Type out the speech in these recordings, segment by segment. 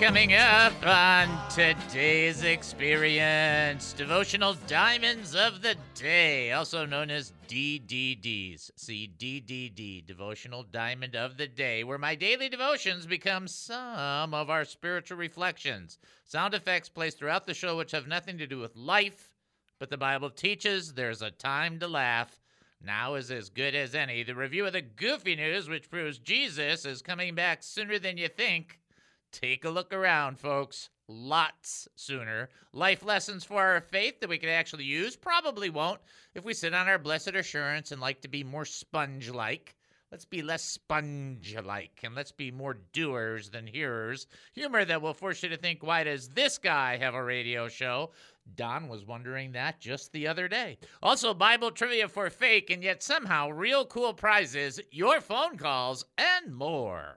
coming up on today's experience Devotional Diamonds of the Day, also known as DDDs. See, DDD, Devotional Diamond of the Day, where my daily devotions become some of our spiritual reflections. Sound effects placed throughout the show which have nothing to do with life, but the Bible teaches there's a time to laugh. Now is as good as any. The review of the goofy news, which proves Jesus is coming back sooner than you think. Take a look around, folks. Lots sooner. Life lessons for our faith that we can actually use. Probably won't if we sit on our blessed assurance and like to be more sponge like. Let's be less sponge like and let's be more doers than hearers. Humor that will force you to think, why does this guy have a radio show? Don was wondering that just the other day. Also, Bible trivia for fake and yet somehow real cool prizes, your phone calls, and more.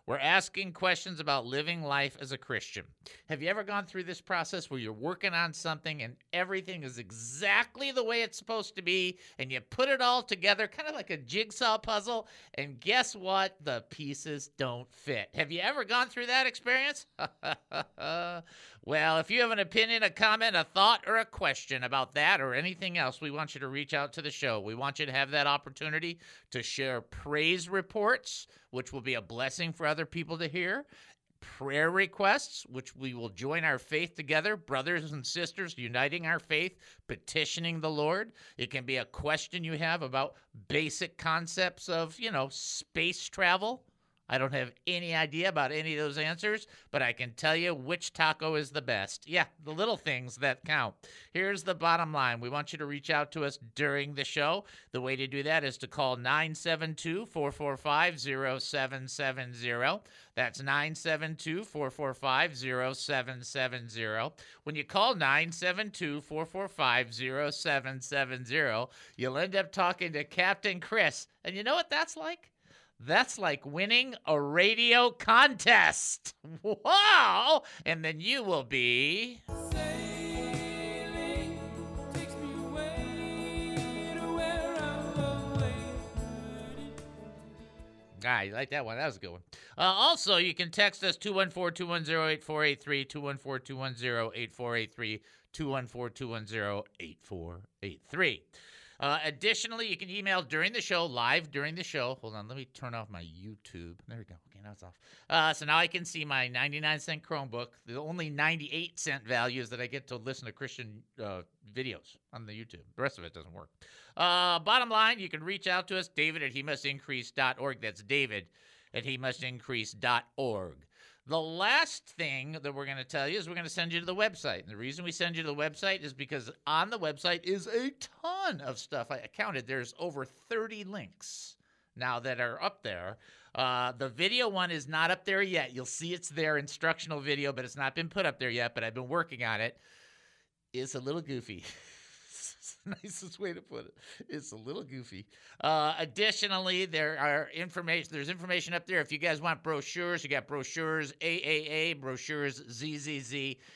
We're asking questions about living life as a Christian. Have you ever gone through this process where you're working on something and everything is exactly the way it's supposed to be, and you put it all together, kind of like a jigsaw puzzle, and guess what? The pieces don't fit. Have you ever gone through that experience? well, if you have an opinion, a comment, a thought, or a question about that or anything else, we want you to reach out to the show. We want you to have that opportunity to share praise reports, which will be a blessing for other people to hear. Prayer requests, which we will join our faith together, brothers and sisters, uniting our faith, petitioning the Lord. It can be a question you have about basic concepts of, you know, space travel. I don't have any idea about any of those answers, but I can tell you which taco is the best. Yeah, the little things that count. Here's the bottom line we want you to reach out to us during the show. The way to do that is to call 972 445 0770. That's 972 445 0770. When you call 972 445 0770, you'll end up talking to Captain Chris. And you know what that's like? That's like winning a radio contest. Wow! And then you will be. Ah, you like that one? That was a good one. Uh, also, you can text us 214 210 8483, 214 210 8483, 214 210 8483. Uh, additionally, you can email during the show, live during the show. Hold on, let me turn off my YouTube. There we go. Okay, now it's off. Uh, so now I can see my 99 cent Chromebook. The only 98 cent value is that I get to listen to Christian uh, videos on the YouTube. The rest of it doesn't work. Uh, bottom line, you can reach out to us, David at he must increase.org. That's David at he must increase.org. The last thing that we're going to tell you is we're going to send you to the website. And the reason we send you to the website is because on the website is a ton of stuff. I counted, there's over 30 links now that are up there. Uh, the video one is not up there yet. You'll see it's there, instructional video, but it's not been put up there yet. But I've been working on it. It's a little goofy. Nicest way to put it. It's a little goofy. Uh, additionally, there are information. There's information up there. If you guys want brochures, you got brochures AAA, brochures ZZZ.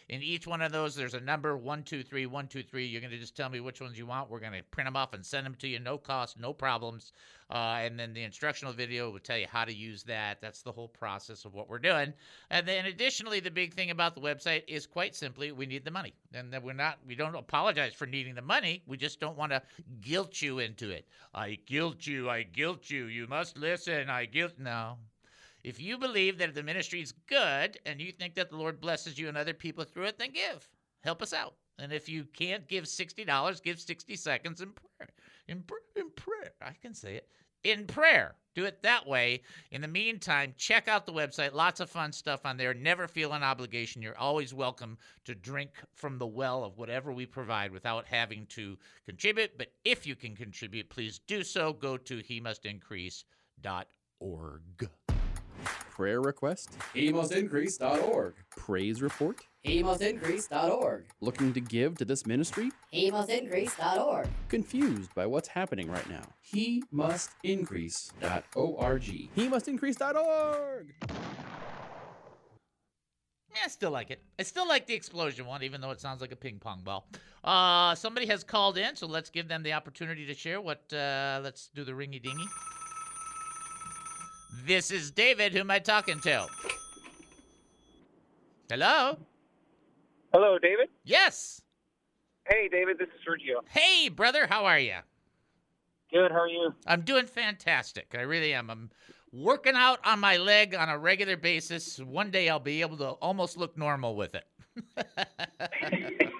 In each one of those, there's a number one two three one two three. You're gonna just tell me which ones you want. We're gonna print them off and send them to you, no cost, no problems. Uh, and then the instructional video will tell you how to use that. That's the whole process of what we're doing. And then additionally, the big thing about the website is quite simply we need the money. And that we're not we don't apologize for needing the money. We just don't want to guilt you into it. I guilt you, I guilt you, you must listen, I guilt no. If you believe that the ministry is good and you think that the Lord blesses you and other people through it, then give. Help us out. And if you can't give $60, give 60 seconds in prayer. In, in prayer. I can say it. In prayer. Do it that way. In the meantime, check out the website. Lots of fun stuff on there. Never feel an obligation. You're always welcome to drink from the well of whatever we provide without having to contribute. But if you can contribute, please do so. Go to he must increase.org. Prayer request? HeMustIncrease.org. Praise report? HeMustIncrease.org. Looking to give to this ministry? HeMustIncrease.org. Confused by what's happening right now? HeMustIncrease.org. HeMustIncrease.org. Yeah, I still like it. I still like the explosion one, even though it sounds like a ping pong ball. Uh, somebody has called in, so let's give them the opportunity to share what. Uh, let's do the ringy dingy. This is David. Who am I talking to? Hello. Hello, David. Yes. Hey, David. This is Sergio. Hey, brother. How are you? Good. How are you? I'm doing fantastic. I really am. I'm working out on my leg on a regular basis. One day I'll be able to almost look normal with it.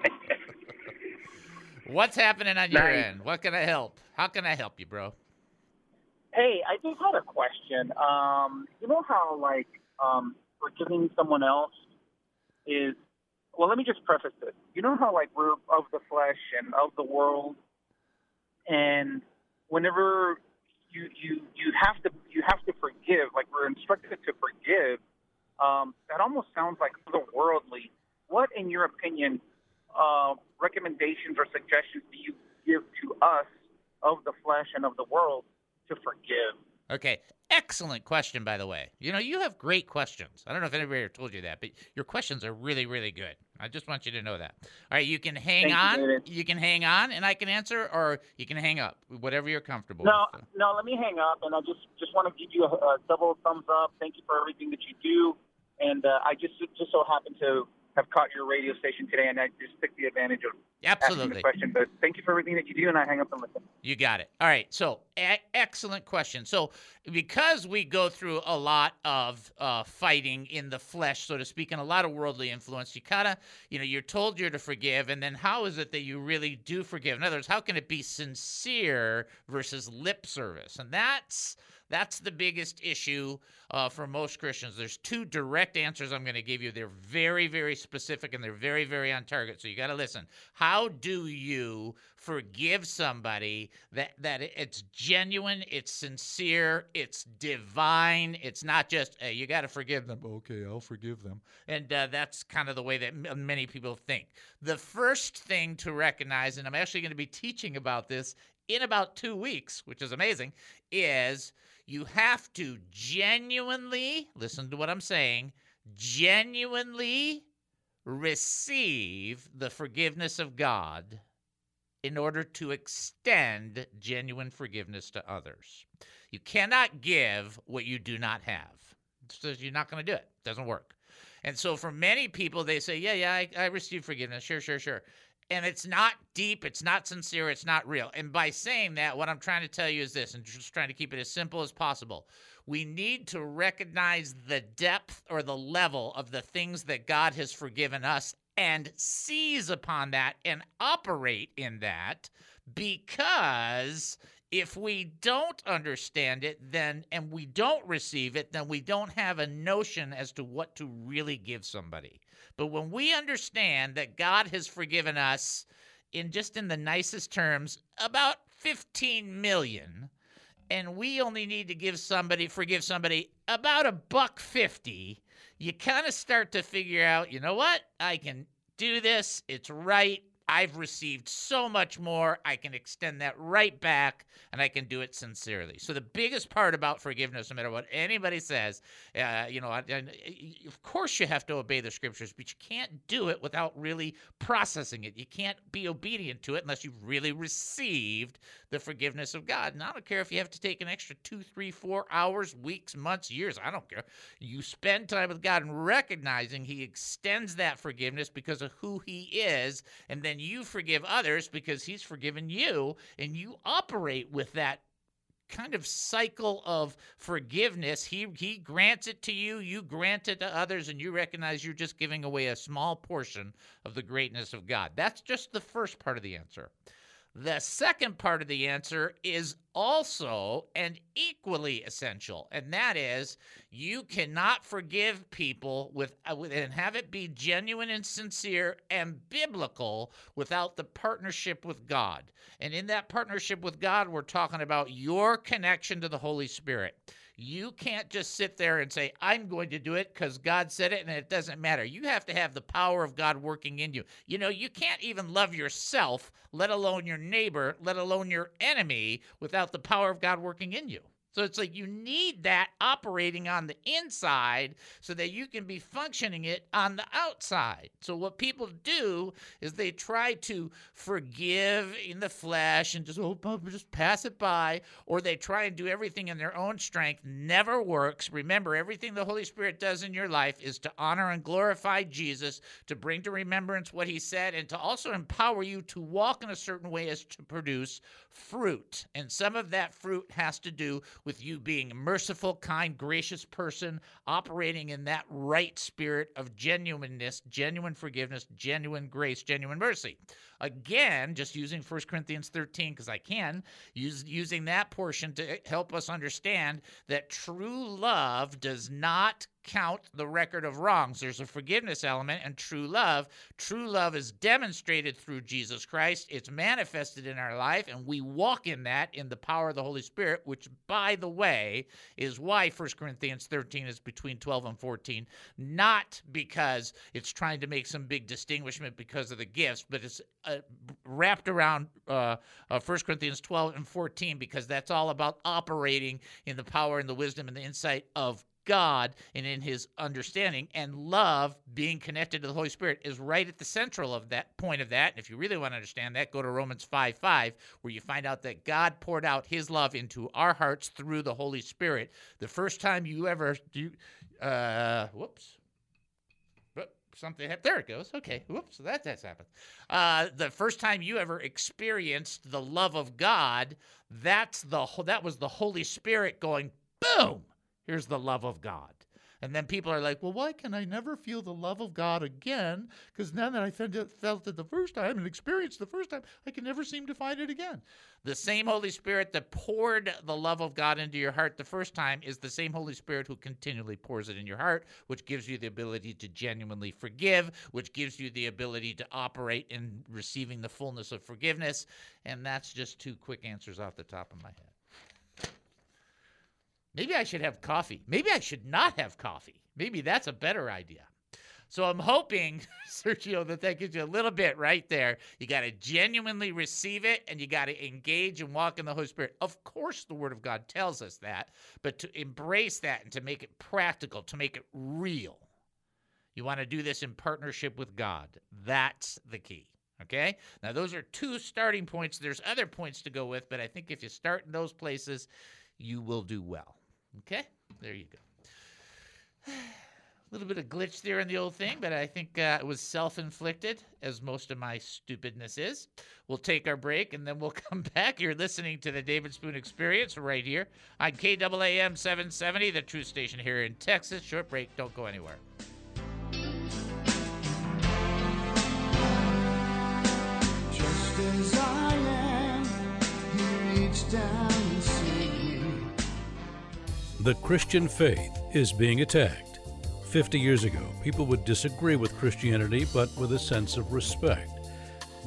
What's happening on your Nice. end? What can I help? How can I help you, bro? Hey, I just had a question. Um, you know how like um, forgiving someone else is. Well, let me just preface this. You know how like we're of the flesh and of the world, and whenever you you you have to you have to forgive. Like we're instructed to forgive. Um, that almost sounds like otherworldly. What, in your opinion, uh, recommendations or suggestions do you give to us of the flesh and of the world to forgive? Okay. Excellent question, by the way. You know, you have great questions. I don't know if anybody ever told you that, but your questions are really, really good. I just want you to know that. All right, you can hang Thank on. David. You can hang on, and I can answer, or you can hang up, whatever you're comfortable No, with. no. No, let me hang up, and I just just want to give you a, a double thumbs up. Thank you for everything that you do, and uh, I just just so happen to have caught your radio station today, and I just took the advantage of Absolutely. the question. But thank you for everything that you do, and I hang up and listen. You got it. All right. So, e- excellent question. So, because we go through a lot of uh, fighting in the flesh, so to speak, and a lot of worldly influence, you kind of, you know, you're told you're to forgive, and then how is it that you really do forgive? In other words, how can it be sincere versus lip service? And that's that's the biggest issue uh, for most Christians. There's two direct answers I'm going to give you. They're very, very specific and they're very, very on target. So you got to listen. How do you forgive somebody that that it's genuine, it's sincere, it's divine? It's not just hey, you got to forgive them. Okay, I'll forgive them. And uh, that's kind of the way that m- many people think. The first thing to recognize, and I'm actually going to be teaching about this in about two weeks, which is amazing, is you have to genuinely, listen to what I'm saying, genuinely receive the forgiveness of God in order to extend genuine forgiveness to others. You cannot give what you do not have. So you're not going to do it. It doesn't work. And so for many people, they say, yeah, yeah, I, I received forgiveness. Sure, sure, sure. And it's not deep, it's not sincere, it's not real. And by saying that, what I'm trying to tell you is this, and just trying to keep it as simple as possible. We need to recognize the depth or the level of the things that God has forgiven us and seize upon that and operate in that because if we don't understand it then and we don't receive it then we don't have a notion as to what to really give somebody but when we understand that god has forgiven us in just in the nicest terms about 15 million and we only need to give somebody forgive somebody about a buck 50 you kind of start to figure out you know what? I can do this. It's right I've received so much more. I can extend that right back and I can do it sincerely. So, the biggest part about forgiveness, no matter what anybody says, uh, you know, of course you have to obey the scriptures, but you can't do it without really processing it. You can't be obedient to it unless you've really received the forgiveness of God. And I don't care if you have to take an extra two, three, four hours, weeks, months, years. I don't care. You spend time with God and recognizing He extends that forgiveness because of who He is, and then you forgive others because He's forgiven you, and you operate with that kind of cycle of forgiveness. He he grants it to you, you grant it to others, and you recognize you're just giving away a small portion of the greatness of God. That's just the first part of the answer. The second part of the answer is also and equally essential, and that is you cannot forgive people with, uh, with and have it be genuine and sincere and biblical without the partnership with God. And in that partnership with God, we're talking about your connection to the Holy Spirit. You can't just sit there and say, I'm going to do it because God said it and it doesn't matter. You have to have the power of God working in you. You know, you can't even love yourself, let alone your neighbor, let alone your enemy, without the power of God working in you. So it's like you need that operating on the inside so that you can be functioning it on the outside. So what people do is they try to forgive in the flesh and just oh just pass it by or they try and do everything in their own strength never works. Remember everything the Holy Spirit does in your life is to honor and glorify Jesus, to bring to remembrance what he said and to also empower you to walk in a certain way as to produce fruit. And some of that fruit has to do with you being a merciful, kind, gracious person, operating in that right spirit of genuineness, genuine forgiveness, genuine grace, genuine mercy. Again, just using 1 Corinthians 13 because I can, use, using that portion to help us understand that true love does not count the record of wrongs. There's a forgiveness element and true love. True love is demonstrated through Jesus Christ, it's manifested in our life, and we walk in that in the power of the Holy Spirit, which, by the way, is why 1 Corinthians 13 is between 12 and 14, not because it's trying to make some big distinguishment because of the gifts, but it's uh, wrapped around uh, uh, 1 Corinthians 12 and 14 because that's all about operating in the power and the wisdom and the insight of God and in his understanding. And love, being connected to the Holy Spirit, is right at the central of that point of that. And if you really want to understand that, go to Romans 5 5, where you find out that God poured out his love into our hearts through the Holy Spirit. The first time you ever do, uh, whoops. Something there it goes. Okay, whoops, that that's happened. Uh, the first time you ever experienced the love of God, that's the that was the Holy Spirit going boom Here's the love of God. And then people are like, well, why can I never feel the love of God again? Because now that I felt it the first time and experienced the first time, I can never seem to find it again. The same Holy Spirit that poured the love of God into your heart the first time is the same Holy Spirit who continually pours it in your heart, which gives you the ability to genuinely forgive, which gives you the ability to operate in receiving the fullness of forgiveness. And that's just two quick answers off the top of my head. Maybe I should have coffee. Maybe I should not have coffee. Maybe that's a better idea. So I'm hoping, Sergio, that that gives you a little bit right there. You got to genuinely receive it and you got to engage and walk in the Holy Spirit. Of course, the Word of God tells us that, but to embrace that and to make it practical, to make it real, you want to do this in partnership with God. That's the key. Okay? Now, those are two starting points. There's other points to go with, but I think if you start in those places, you will do well. Okay, there you go. A little bit of glitch there in the old thing, but I think uh, it was self inflicted, as most of my stupidness is. We'll take our break and then we'll come back. You're listening to the David Spoon Experience right here on KAAM 770, the true station here in Texas. Short break, don't go anywhere. Just as I am, he reached down. The Christian faith is being attacked. 50 years ago, people would disagree with Christianity, but with a sense of respect.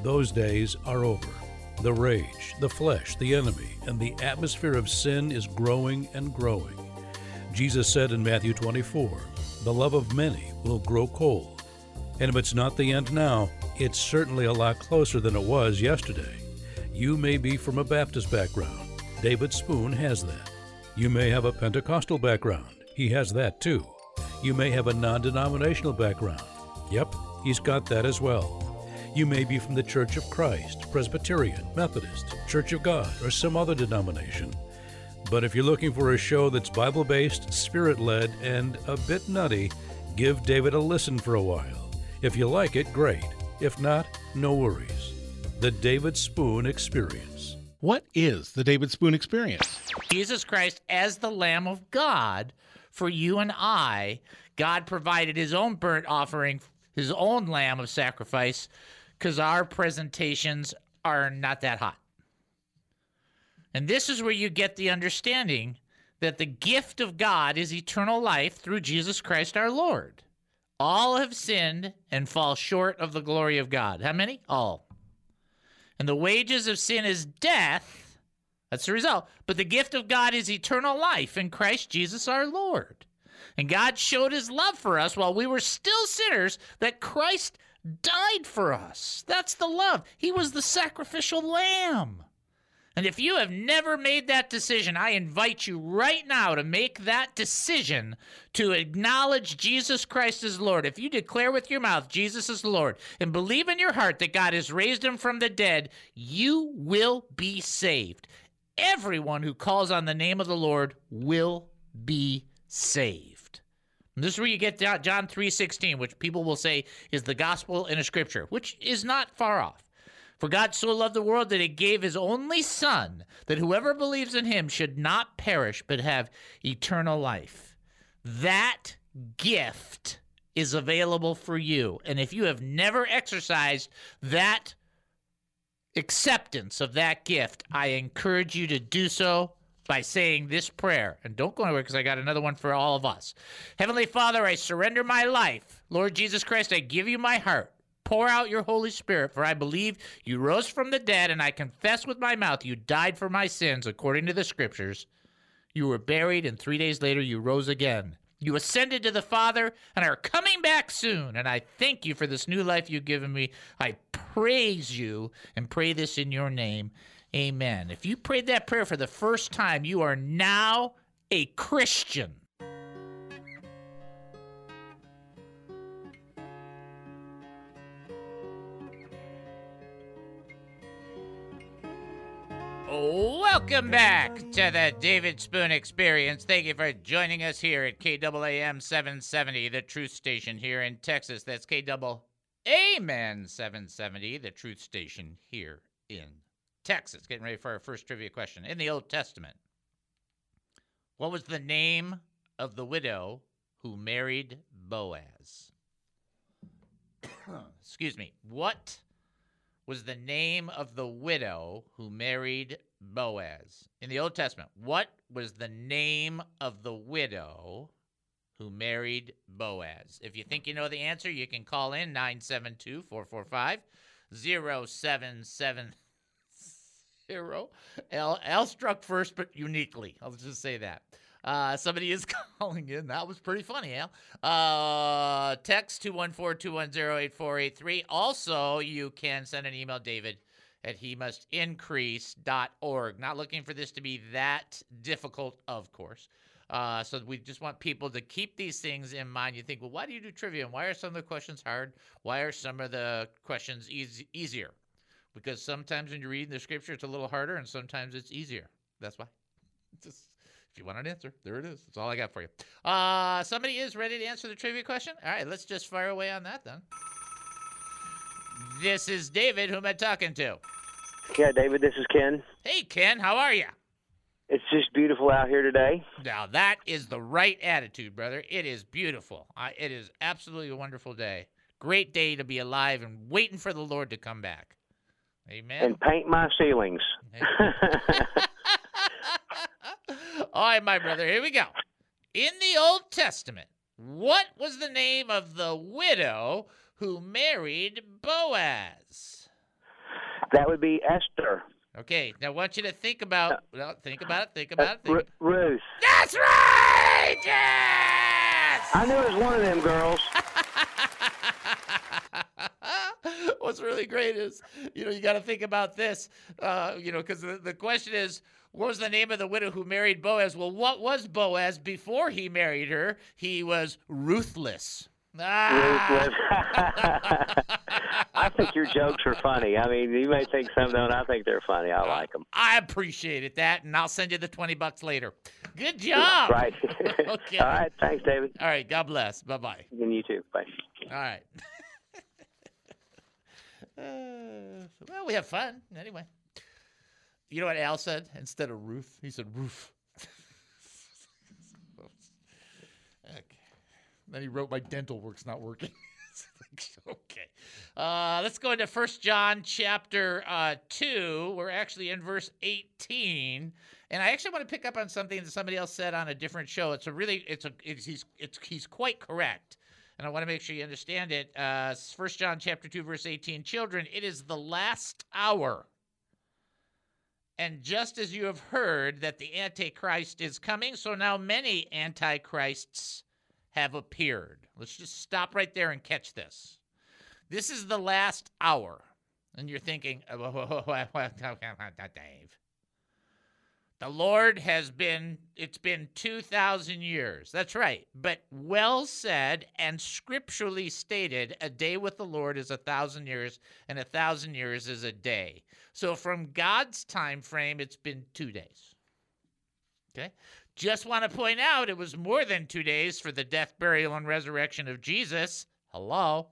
Those days are over. The rage, the flesh, the enemy, and the atmosphere of sin is growing and growing. Jesus said in Matthew 24, The love of many will grow cold. And if it's not the end now, it's certainly a lot closer than it was yesterday. You may be from a Baptist background. David Spoon has that. You may have a Pentecostal background. He has that too. You may have a non denominational background. Yep, he's got that as well. You may be from the Church of Christ, Presbyterian, Methodist, Church of God, or some other denomination. But if you're looking for a show that's Bible based, spirit led, and a bit nutty, give David a listen for a while. If you like it, great. If not, no worries. The David Spoon Experience. What is the David Spoon experience? Jesus Christ as the Lamb of God for you and I. God provided his own burnt offering, his own lamb of sacrifice, because our presentations are not that hot. And this is where you get the understanding that the gift of God is eternal life through Jesus Christ our Lord. All have sinned and fall short of the glory of God. How many? All. And the wages of sin is death. That's the result. But the gift of God is eternal life in Christ Jesus our Lord. And God showed his love for us while we were still sinners that Christ died for us. That's the love. He was the sacrificial lamb. And if you have never made that decision, I invite you right now to make that decision to acknowledge Jesus Christ as Lord. If you declare with your mouth Jesus is Lord and believe in your heart that God has raised him from the dead, you will be saved. Everyone who calls on the name of the Lord will be saved. And this is where you get John 3:16, which people will say is the gospel in a scripture, which is not far off. For God so loved the world that he gave his only Son, that whoever believes in him should not perish but have eternal life. That gift is available for you. And if you have never exercised that acceptance of that gift, I encourage you to do so by saying this prayer. And don't go anywhere because I got another one for all of us. Heavenly Father, I surrender my life. Lord Jesus Christ, I give you my heart. Pour out your Holy Spirit, for I believe you rose from the dead, and I confess with my mouth you died for my sins according to the Scriptures. You were buried, and three days later you rose again. You ascended to the Father and are coming back soon. And I thank you for this new life you've given me. I praise you and pray this in your name. Amen. If you prayed that prayer for the first time, you are now a Christian. Oh. Welcome back to the David Spoon Experience. Thank you for joining us here at KAAM 770, the truth station here in Texas. That's KAAM 770, the truth station here in Texas. Getting ready for our first trivia question. In the Old Testament, what was the name of the widow who married Boaz? Excuse me. What was the name of the widow who married Boaz. In the Old Testament, what was the name of the widow who married Boaz? If you think you know the answer, you can call in 972 445 0770. Al, struck first, but uniquely. I'll just say that. Uh, somebody is calling in. That was pretty funny, Al. Uh, text 214-210-8483. Also, you can send an email, David, at he must increase.org. Not looking for this to be that difficult, of course. Uh, so we just want people to keep these things in mind. You think, well, why do you do trivia? And why are some of the questions hard? Why are some of the questions easier? Because sometimes when you're reading the scripture, it's a little harder, and sometimes it's easier. That's why. Just if you want an answer, there it is. That's all I got for you. Uh, somebody is ready to answer the trivia question. All right, let's just fire away on that then. This is David. Who am I talking to? Yeah, David, this is Ken. Hey, Ken. How are you? It's just beautiful out here today. Now that is the right attitude, brother. It is beautiful. Uh, it is absolutely a wonderful day. Great day to be alive and waiting for the Lord to come back. Amen. And paint my ceilings. All right, my brother. Here we go. In the Old Testament, what was the name of the widow who married Boaz? that would be Esther. Okay, now I want you to think about. Well, think about it. Think about it. Think Ru- Ruth. That's right. Yes. I knew it was one of them girls. what's really great is, you know, you got to think about this, uh, you know, because the, the question is, what was the name of the widow who married Boaz? Well, what was Boaz before he married her? He was ruthless. Ah! I think your jokes are funny. I mean, you may think some don't. I think they're funny. I like them. I appreciate it that, and I'll send you the twenty bucks later. Good job. Right. Okay. All right. Thanks, David. All right. God bless. Bye bye. And you too. Bye. All right. uh, well, we have fun anyway. You know what Al said instead of Ruth? He said roof. okay. Then he wrote my dental work's not working. okay. Uh, let's go into First John chapter uh, 2. We're actually in verse 18. And I actually want to pick up on something that somebody else said on a different show. It's a really, it's a, it's, he's, it's, he's quite correct. And I want to make sure you understand it. Uh, First John chapter 2, verse 18. Children, it is the last hour. And just as you have heard that the Antichrist is coming, so now many Antichrists have appeared. Let's just stop right there and catch this. This is the last hour. And you're thinking, oh, Dave. The Lord has been, it's been 2,000 years. That's right. But well said and scripturally stated, a day with the Lord is a thousand years, and a thousand years is a day. So from God's time frame, it's been two days. Okay? Just want to point out it was more than two days for the death, burial, and resurrection of Jesus. Hello?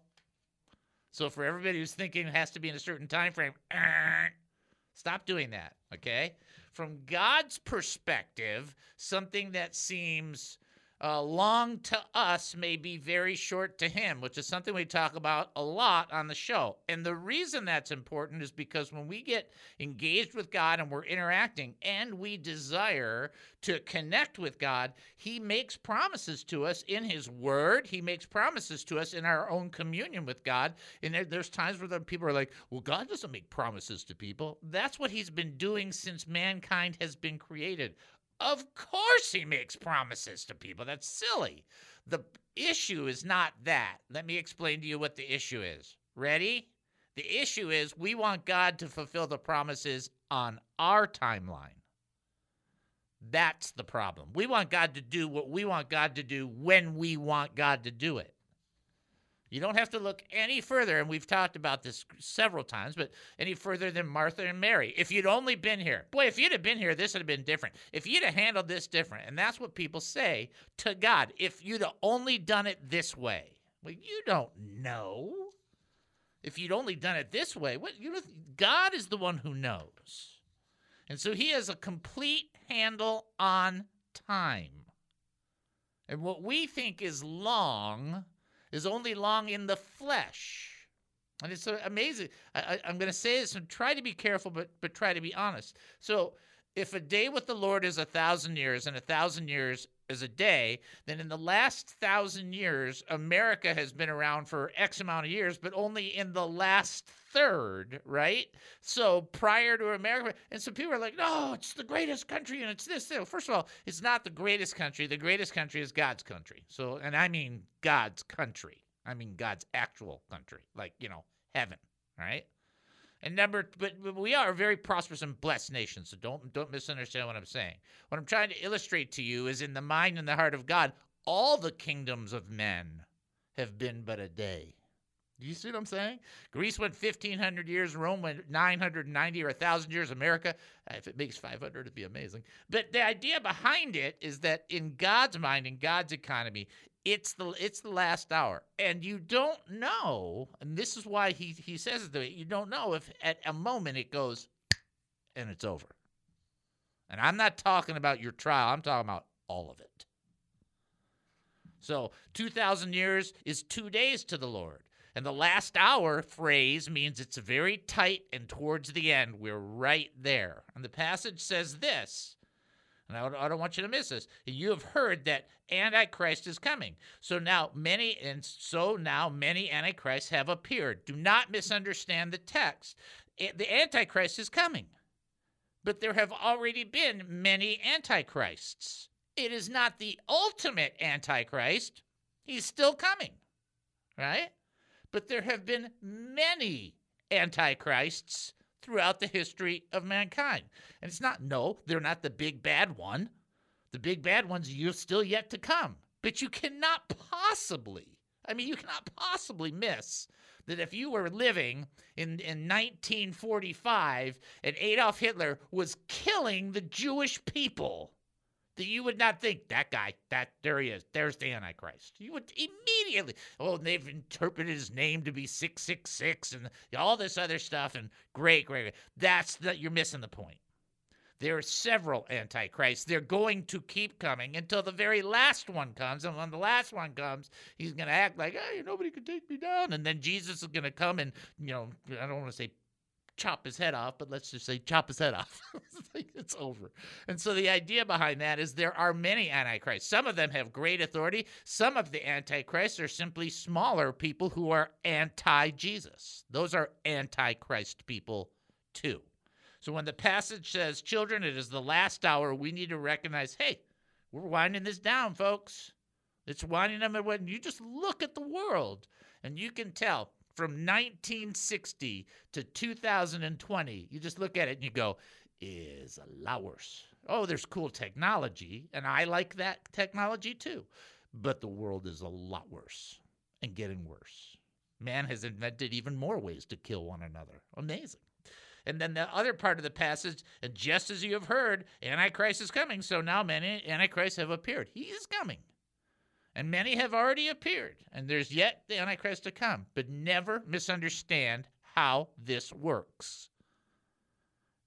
So for everybody who's thinking it has to be in a certain time frame, stop doing that, okay? From God's perspective, something that seems uh, long to us may be very short to him, which is something we talk about a lot on the show. And the reason that's important is because when we get engaged with God and we're interacting and we desire to connect with God, he makes promises to us in his word. He makes promises to us in our own communion with God. And there, there's times where the people are like, well, God doesn't make promises to people. That's what he's been doing since mankind has been created. Of course, he makes promises to people. That's silly. The issue is not that. Let me explain to you what the issue is. Ready? The issue is we want God to fulfill the promises on our timeline. That's the problem. We want God to do what we want God to do when we want God to do it. You don't have to look any further, and we've talked about this several times, but any further than Martha and Mary. If you'd only been here, boy, if you'd have been here, this would have been different. If you'd have handled this different, and that's what people say to God, if you'd have only done it this way. Well, you don't know. If you'd only done it this way, what you know, God is the one who knows. And so he has a complete handle on time. And what we think is long is only long in the flesh. And it's so amazing. I, am going to say this and try to be careful, but but try to be honest. So, if a day with the Lord is a thousand years, and a thousand years is a day, then in the last thousand years, America has been around for X amount of years, but only in the last third, right? So prior to America, and so people are like, no, it's the greatest country, and it's this. Thing. First of all, it's not the greatest country. The greatest country is God's country. So, and I mean God's country. I mean God's actual country, like you know, heaven, right? And number, but, we are a very prosperous and blessed nation. So don't don't misunderstand what I'm saying. What I'm trying to illustrate to you is in the mind and the heart of God, all the kingdoms of men have been but a day. Do you see what I'm saying? Greece went 1,500 years, Rome went 990 or 1,000 years, America, uh, if it makes 500, it'd be amazing. But the idea behind it is that in God's mind, in God's economy, it's the it's the last hour, and you don't know. And this is why he he says it. The you don't know if at a moment it goes, and it's over. And I'm not talking about your trial. I'm talking about all of it. So 2,000 years is two days to the Lord. And the last hour phrase means it's very tight and towards the end. We're right there. And the passage says this, and I don't want you to miss this. You have heard that Antichrist is coming. So now many, and so now many Antichrists have appeared. Do not misunderstand the text. The Antichrist is coming, but there have already been many Antichrists. It is not the ultimate Antichrist. He's still coming, right? But there have been many antichrists throughout the history of mankind. And it's not, no, they're not the big bad one. The big bad ones you're still yet to come. But you cannot possibly, I mean, you cannot possibly miss that if you were living in, in 1945 and Adolf Hitler was killing the Jewish people, you would not think that guy, that there he is, there's the Antichrist. You would immediately, oh, they've interpreted his name to be 666 and all this other stuff, and great, great. great. That's that you're missing the point. There are several antichrists. They're going to keep coming until the very last one comes. And when the last one comes, he's going to act like, hey, nobody can take me down. And then Jesus is going to come and, you know, I don't want to say chop his head off, but let's just say chop his head off. it's over. And so the idea behind that is there are many antichrists. Some of them have great authority. Some of the antichrists are simply smaller people who are anti Jesus. Those are antichrist people too. So when the passage says, Children, it is the last hour, we need to recognize, hey, we're winding this down, folks. It's winding them. When you just look at the world and you can tell from 1960 to 2020, you just look at it and you go, is a lot worse. Oh, there's cool technology, and I like that technology too. But the world is a lot worse and getting worse. Man has invented even more ways to kill one another. Amazing. And then the other part of the passage, and just as you have heard, Antichrist is coming. So now many Antichrists have appeared. He is coming. And many have already appeared. And there's yet the Antichrist to come. But never misunderstand how this works.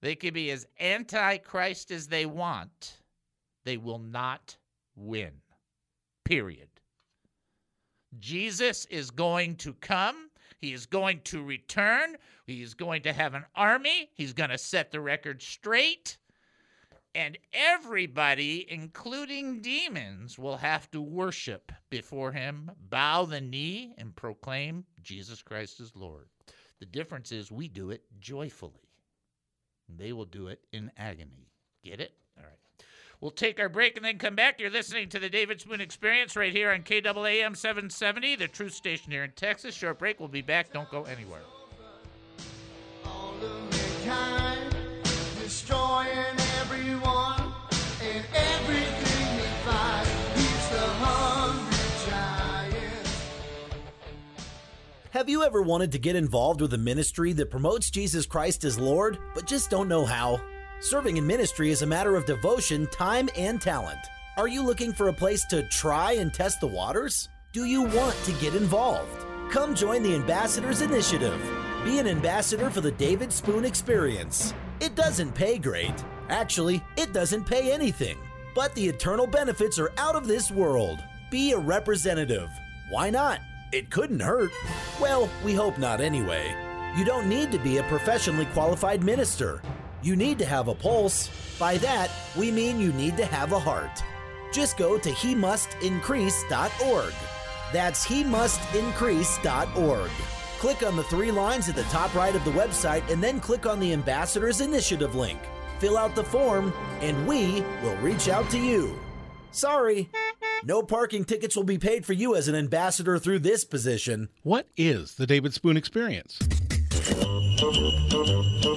They can be as antichrist as they want, they will not win. Period. Jesus is going to come. He is going to return. He is going to have an army. He's going to set the record straight. And everybody, including demons, will have to worship before him, bow the knee, and proclaim Jesus Christ as Lord. The difference is we do it joyfully. They will do it in agony. Get it? All right. We'll take our break and then come back. You're listening to the David Spoon Experience right here on KAAM 770, the truth station here in Texas. Short break. We'll be back. Don't go anywhere. Have you ever wanted to get involved with a ministry that promotes Jesus Christ as Lord, but just don't know how? Serving in ministry is a matter of devotion, time, and talent. Are you looking for a place to try and test the waters? Do you want to get involved? Come join the Ambassadors Initiative. Be an ambassador for the David Spoon Experience. It doesn't pay great. Actually, it doesn't pay anything. But the eternal benefits are out of this world. Be a representative. Why not? It couldn't hurt. Well, we hope not anyway. You don't need to be a professionally qualified minister. You need to have a pulse. By that, we mean you need to have a heart. Just go to he mustincrease.org. That's he mustincrease.org. Click on the three lines at the top right of the website and then click on the Ambassadors Initiative link. Fill out the form, and we will reach out to you. Sorry, no parking tickets will be paid for you as an ambassador through this position. What is the David Spoon Experience?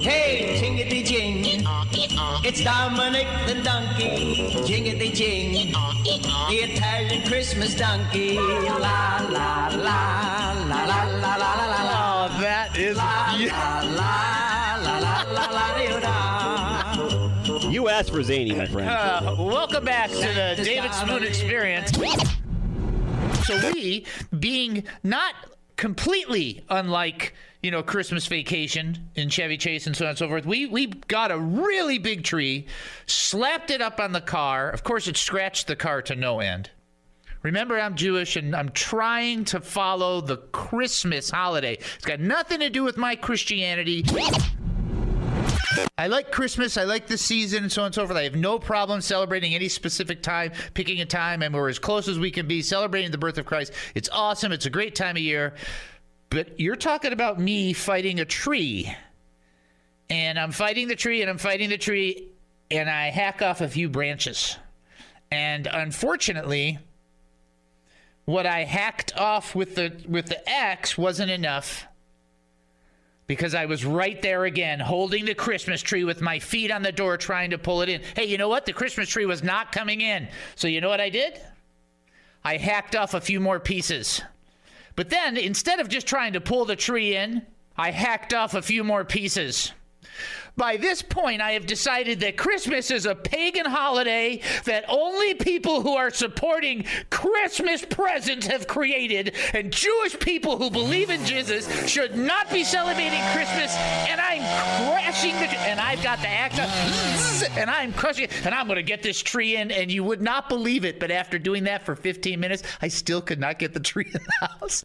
Hey, jingity jing. It's Dominick the donkey. Jingity jing. The Italian Christmas donkey. La la la la la la la la la la. Oh, that is. La la la la la la la la la. You asked for zany, my friend. Uh, welcome back to the David Spoon Experience. So we, being not completely unlike you know Christmas Vacation in Chevy Chase and so on and so forth, we we got a really big tree, slapped it up on the car. Of course, it scratched the car to no end. Remember, I'm Jewish and I'm trying to follow the Christmas holiday. It's got nothing to do with my Christianity. I like Christmas. I like the season and so on and so forth. I have no problem celebrating any specific time, picking a time, and we're as close as we can be celebrating the birth of Christ. It's awesome. It's a great time of year. But you're talking about me fighting a tree. And I'm fighting the tree and I'm fighting the tree and I hack off a few branches. And unfortunately, what I hacked off with the with the axe wasn't enough because I was right there again, holding the Christmas tree with my feet on the door, trying to pull it in. Hey, you know what? The Christmas tree was not coming in. So, you know what I did? I hacked off a few more pieces. But then, instead of just trying to pull the tree in, I hacked off a few more pieces. By this point, I have decided that Christmas is a pagan holiday that only people who are supporting Christmas presents have created, and Jewish people who believe in Jesus should not be celebrating Christmas. And I'm crashing the, and I've got the act of, and I'm crushing, and I'm going to get this tree in, and you would not believe it, but after doing that for 15 minutes, I still could not get the tree in the house.